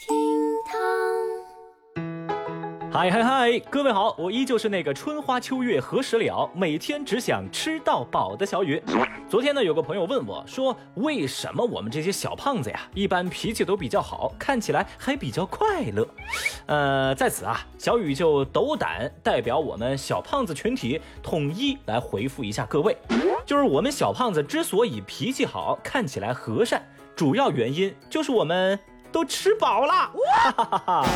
厅堂，嗨嗨嗨，各位好，我依旧是那个春花秋月何时了，每天只想吃到饱的小雨。昨天呢，有个朋友问我说，为什么我们这些小胖子呀，一般脾气都比较好，看起来还比较快乐？呃，在此啊，小雨就斗胆代表我们小胖子群体，统一来回复一下各位，就是我们小胖子之所以脾气好，看起来和善，主要原因就是我们都吃饱了。哈哈哈哈。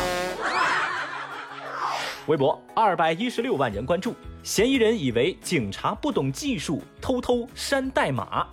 微博二百一十六万人关注，嫌疑人以为警察不懂技术，偷偷删代码。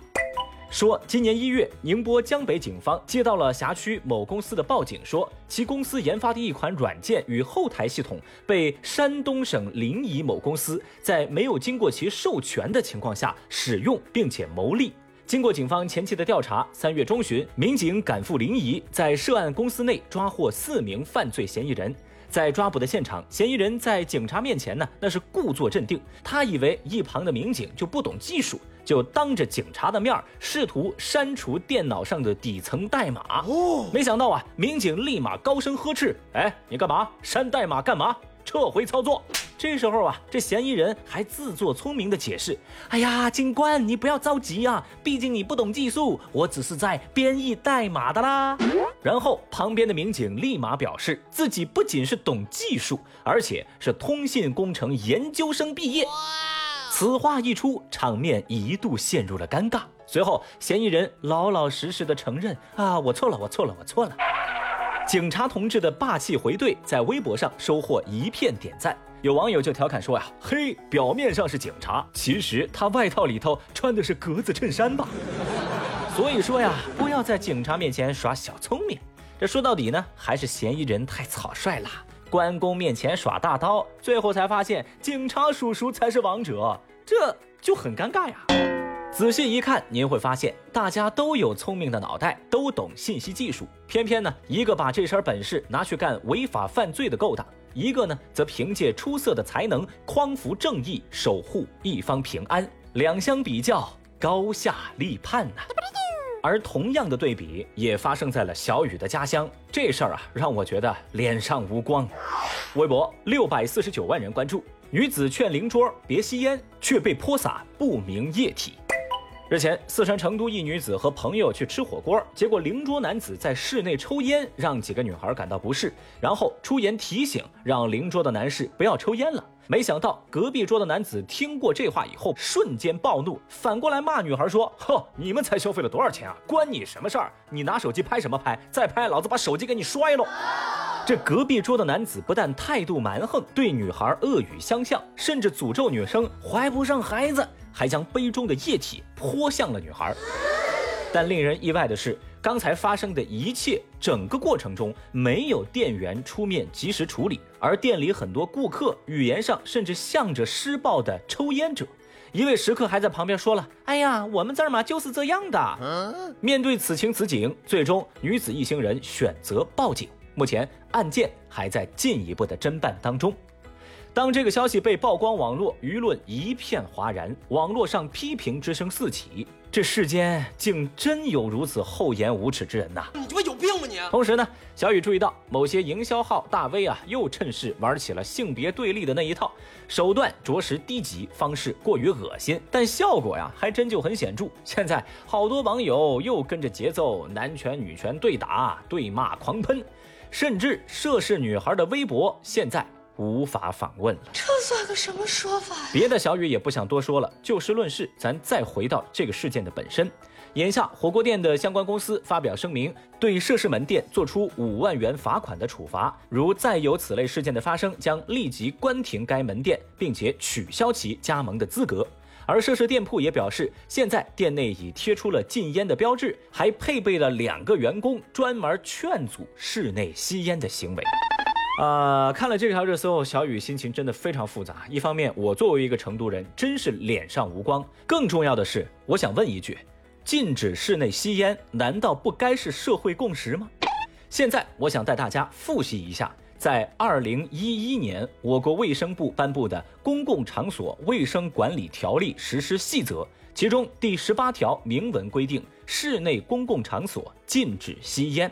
说今年一月，宁波江北警方接到了辖区某公司的报警，说其公司研发的一款软件与后台系统被山东省临沂某公司在没有经过其授权的情况下使用，并且牟利。经过警方前期的调查，三月中旬，民警赶赴临沂，在涉案公司内抓获四名犯罪嫌疑人。在抓捕的现场，嫌疑人在警察面前呢，那是故作镇定。他以为一旁的民警就不懂技术，就当着警察的面试图删除电脑上的底层代码。哦，没想到啊，民警立马高声呵斥：“哎，你干嘛？删代码干嘛？撤回操作！”这时候啊，这嫌疑人还自作聪明的解释：“哎呀，警官，你不要着急啊，毕竟你不懂技术，我只是在编译代码的啦。”然后旁边的民警立马表示自己不仅是懂技术，而且是通信工程研究生毕业。此话一出，场面一度陷入了尴尬。随后，嫌疑人老老实实的承认：“啊，我错了，我错了，我错了。”警察同志的霸气回怼在微博上收获一片点赞。有网友就调侃说呀：“嘿，表面上是警察，其实他外套里头穿的是格子衬衫吧？” 所以说呀，不要在警察面前耍小聪明。这说到底呢，还是嫌疑人太草率了。关公面前耍大刀，最后才发现警察叔叔才是王者，这就很尴尬呀。仔细一看，您会发现大家都有聪明的脑袋，都懂信息技术，偏偏呢，一个把这身本事拿去干违法犯罪的勾当。一个呢，则凭借出色的才能匡扶正义，守护一方平安。两相比较，高下立判呐。而同样的对比也发生在了小雨的家乡。这事儿啊，让我觉得脸上无光。微博六百四十九万人关注，女子劝邻桌别吸烟，却被泼洒不明液体。日前，四川成都一女子和朋友去吃火锅，结果邻桌男子在室内抽烟，让几个女孩感到不适，然后出言提醒，让邻桌的男士不要抽烟了。没想到隔壁桌的男子听过这话以后，瞬间暴怒，反过来骂女孩说：“呵，你们才消费了多少钱啊？关你什么事儿？你拿手机拍什么拍？再拍，老子把手机给你摔了！”这隔壁桌的男子不但态度蛮横，对女孩恶语相向，甚至诅咒女生怀不上孩子。还将杯中的液体泼向了女孩，但令人意外的是，刚才发生的一切，整个过程中没有店员出面及时处理，而店里很多顾客语言上甚至向着施暴的抽烟者。一位食客还在旁边说了：“哎呀，我们这儿嘛就是这样的。”面对此情此景，最终女子一行人选择报警。目前案件还在进一步的侦办当中。当这个消息被曝光网络，舆论一片哗然，网络上批评之声四起。这世间竟真有如此厚颜无耻之人呐！你他妈有病吧你！同时呢，小雨注意到某些营销号大 V 啊，又趁势玩起了性别对立的那一套，手段着实低级，方式过于恶心，但效果呀，还真就很显著。现在好多网友又跟着节奏，男权女权对打、对骂、狂喷，甚至涉事女孩的微博现在。无法访问了，这算个什么说法？别的小雨也不想多说了，就事论事，咱再回到这个事件的本身。眼下，火锅店的相关公司发表声明，对涉事门店作出五万元罚款的处罚，如再有此类事件的发生，将立即关停该门店，并且取消其加盟的资格。而涉事店铺也表示，现在店内已贴出了禁烟的标志，还配备了两个员工专门劝阻室内吸烟的行为。啊，看了这条热搜，小雨心情真的非常复杂。一方面，我作为一个成都人，真是脸上无光；更重要的是，我想问一句：禁止室内吸烟，难道不该是社会共识吗？现在，我想带大家复习一下，在二零一一年，我国卫生部颁布的《公共场所卫生管理条例实施细则》，其中第十八条明文规定，室内公共场所禁止吸烟。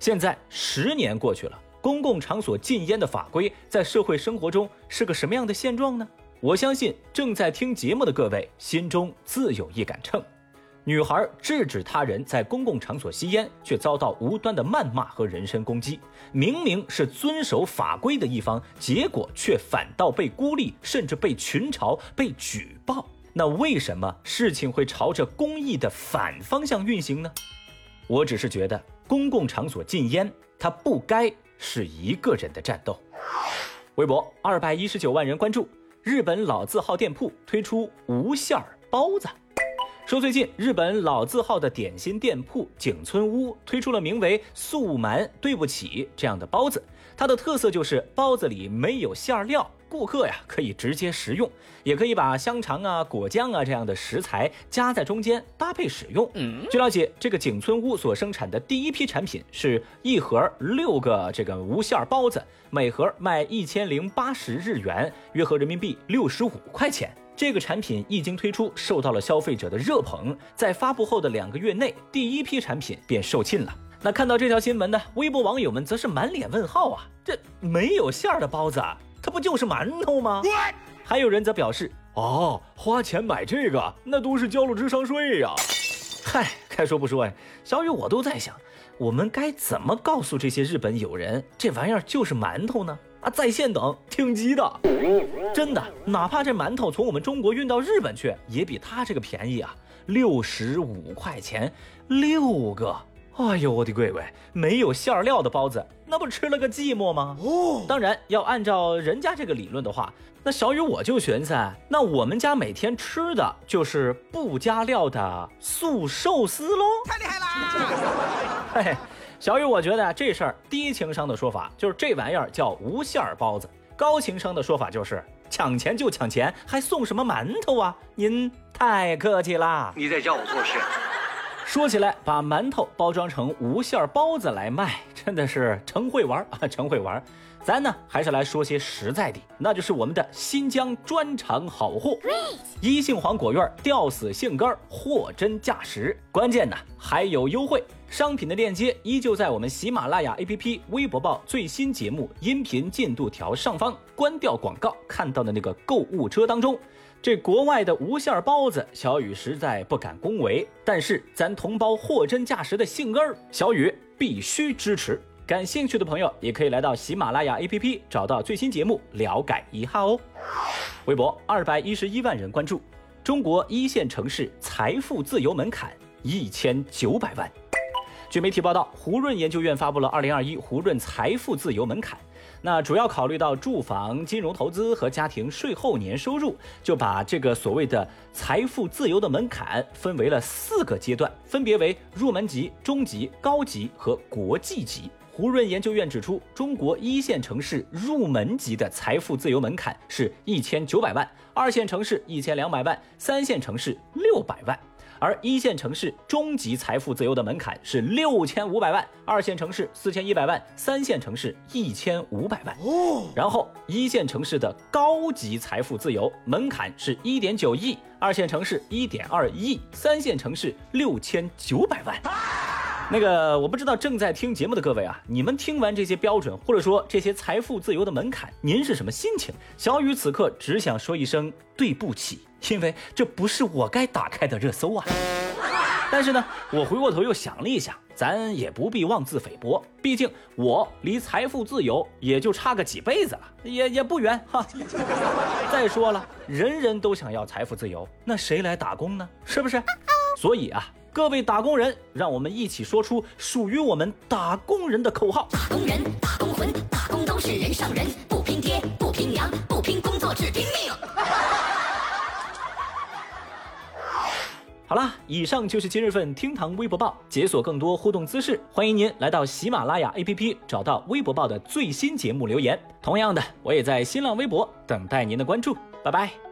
现在十年过去了，公共场所禁烟的法规在社会生活中是个什么样的现状呢？我相信正在听节目的各位心中自有一杆秤。女孩制止他人在公共场所吸烟，却遭到无端的谩骂和人身攻击。明明是遵守法规的一方，结果却反倒被孤立，甚至被群嘲、被举报。那为什么事情会朝着公益的反方向运行呢？我只是觉得，公共场所禁烟，它不该是一个人的战斗。微博二百一十九万人关注，日本老字号店铺推出无馅儿包子。说最近日本老字号的点心店铺景村屋推出了名为“素蛮对不起”这样的包子，它的特色就是包子里没有馅料，顾客呀可以直接食用，也可以把香肠啊、果酱啊这样的食材夹在中间搭配使用。据了解，这个景村屋所生产的第一批产品是一盒六个这个无馅包子，每盒卖一千零八十日元，约合人民币六十五块钱。这个产品一经推出，受到了消费者的热捧，在发布后的两个月内，第一批产品便售罄了。那看到这条新闻呢，微博网友们则是满脸问号啊！这没有馅儿的包子，它不就是馒头吗？还有人则表示：哦，花钱买这个，那都是交了智商税呀！嗨，该说不说呀，小雨我都在想，我们该怎么告诉这些日本友人，这玩意儿就是馒头呢？啊，在线等，挺急的，真的，哪怕这馒头从我们中国运到日本去，也比他这个便宜啊，六十五块钱六个。哎呦，我的乖乖，没有馅料的包子，那不吃了个寂寞吗？哦，当然要按照人家这个理论的话，那小雨我就寻思，那我们家每天吃的就是不加料的素寿司喽，太厉害啦！嘿。小雨，我觉得这事儿低情商的说法就是这玩意儿叫无馅儿包子，高情商的说法就是抢钱就抢钱，还送什么馒头啊？您太客气啦！你在教我做事。说起来，把馒头包装成无馅儿包子来卖，真的是成会玩啊，成会玩。咱呢，还是来说些实在的，那就是我们的新疆专场好货——一杏黄果院吊死杏干货真价实，关键呢还有优惠。商品的链接依旧在我们喜马拉雅 APP、微博报最新节目音频进度条上方关掉广告看到的那个购物车当中。这国外的无馅包子，小雨实在不敢恭维，但是咱同胞货真价实的杏干儿，小雨必须支持。感兴趣的朋友也可以来到喜马拉雅 APP 找到最新节目了解一下哦。微博二百一十一万人关注，中国一线城市财富自由门槛一千九百万。据媒体报道，胡润研究院发布了《二零二一胡润财富自由门槛》，那主要考虑到住房、金融投资和家庭税后年收入，就把这个所谓的财富自由的门槛分为了四个阶段，分别为入门级、中级、高级和国际级。胡润研究院指出，中国一线城市入门级的财富自由门槛是一千九百万，二线城市一千两百万，三线城市六百万。而一线城市中级财富自由的门槛是六千五百万，二线城市四千一百万，三线城市一千五百万。哦，然后一线城市的高级财富自由门槛是一点九亿，二线城市一点二亿，三线城市六千九百万。那个，我不知道正在听节目的各位啊，你们听完这些标准，或者说这些财富自由的门槛，您是什么心情？小雨此刻只想说一声对不起，因为这不是我该打开的热搜啊。但是呢，我回过头又想了一想，咱也不必妄自菲薄，毕竟我离财富自由也就差个几辈子了，也也不远哈。再说了，人人都想要财富自由，那谁来打工呢？是不是？所以啊。各位打工人，让我们一起说出属于我们打工人的口号：打工人，打工魂，打工都是人上人，不拼爹，不拼娘，不拼工作，只拼命。好了，以上就是今日份厅堂微博报，解锁更多互动姿势，欢迎您来到喜马拉雅 APP，找到微博报的最新节目留言。同样的，我也在新浪微博等待您的关注，拜拜。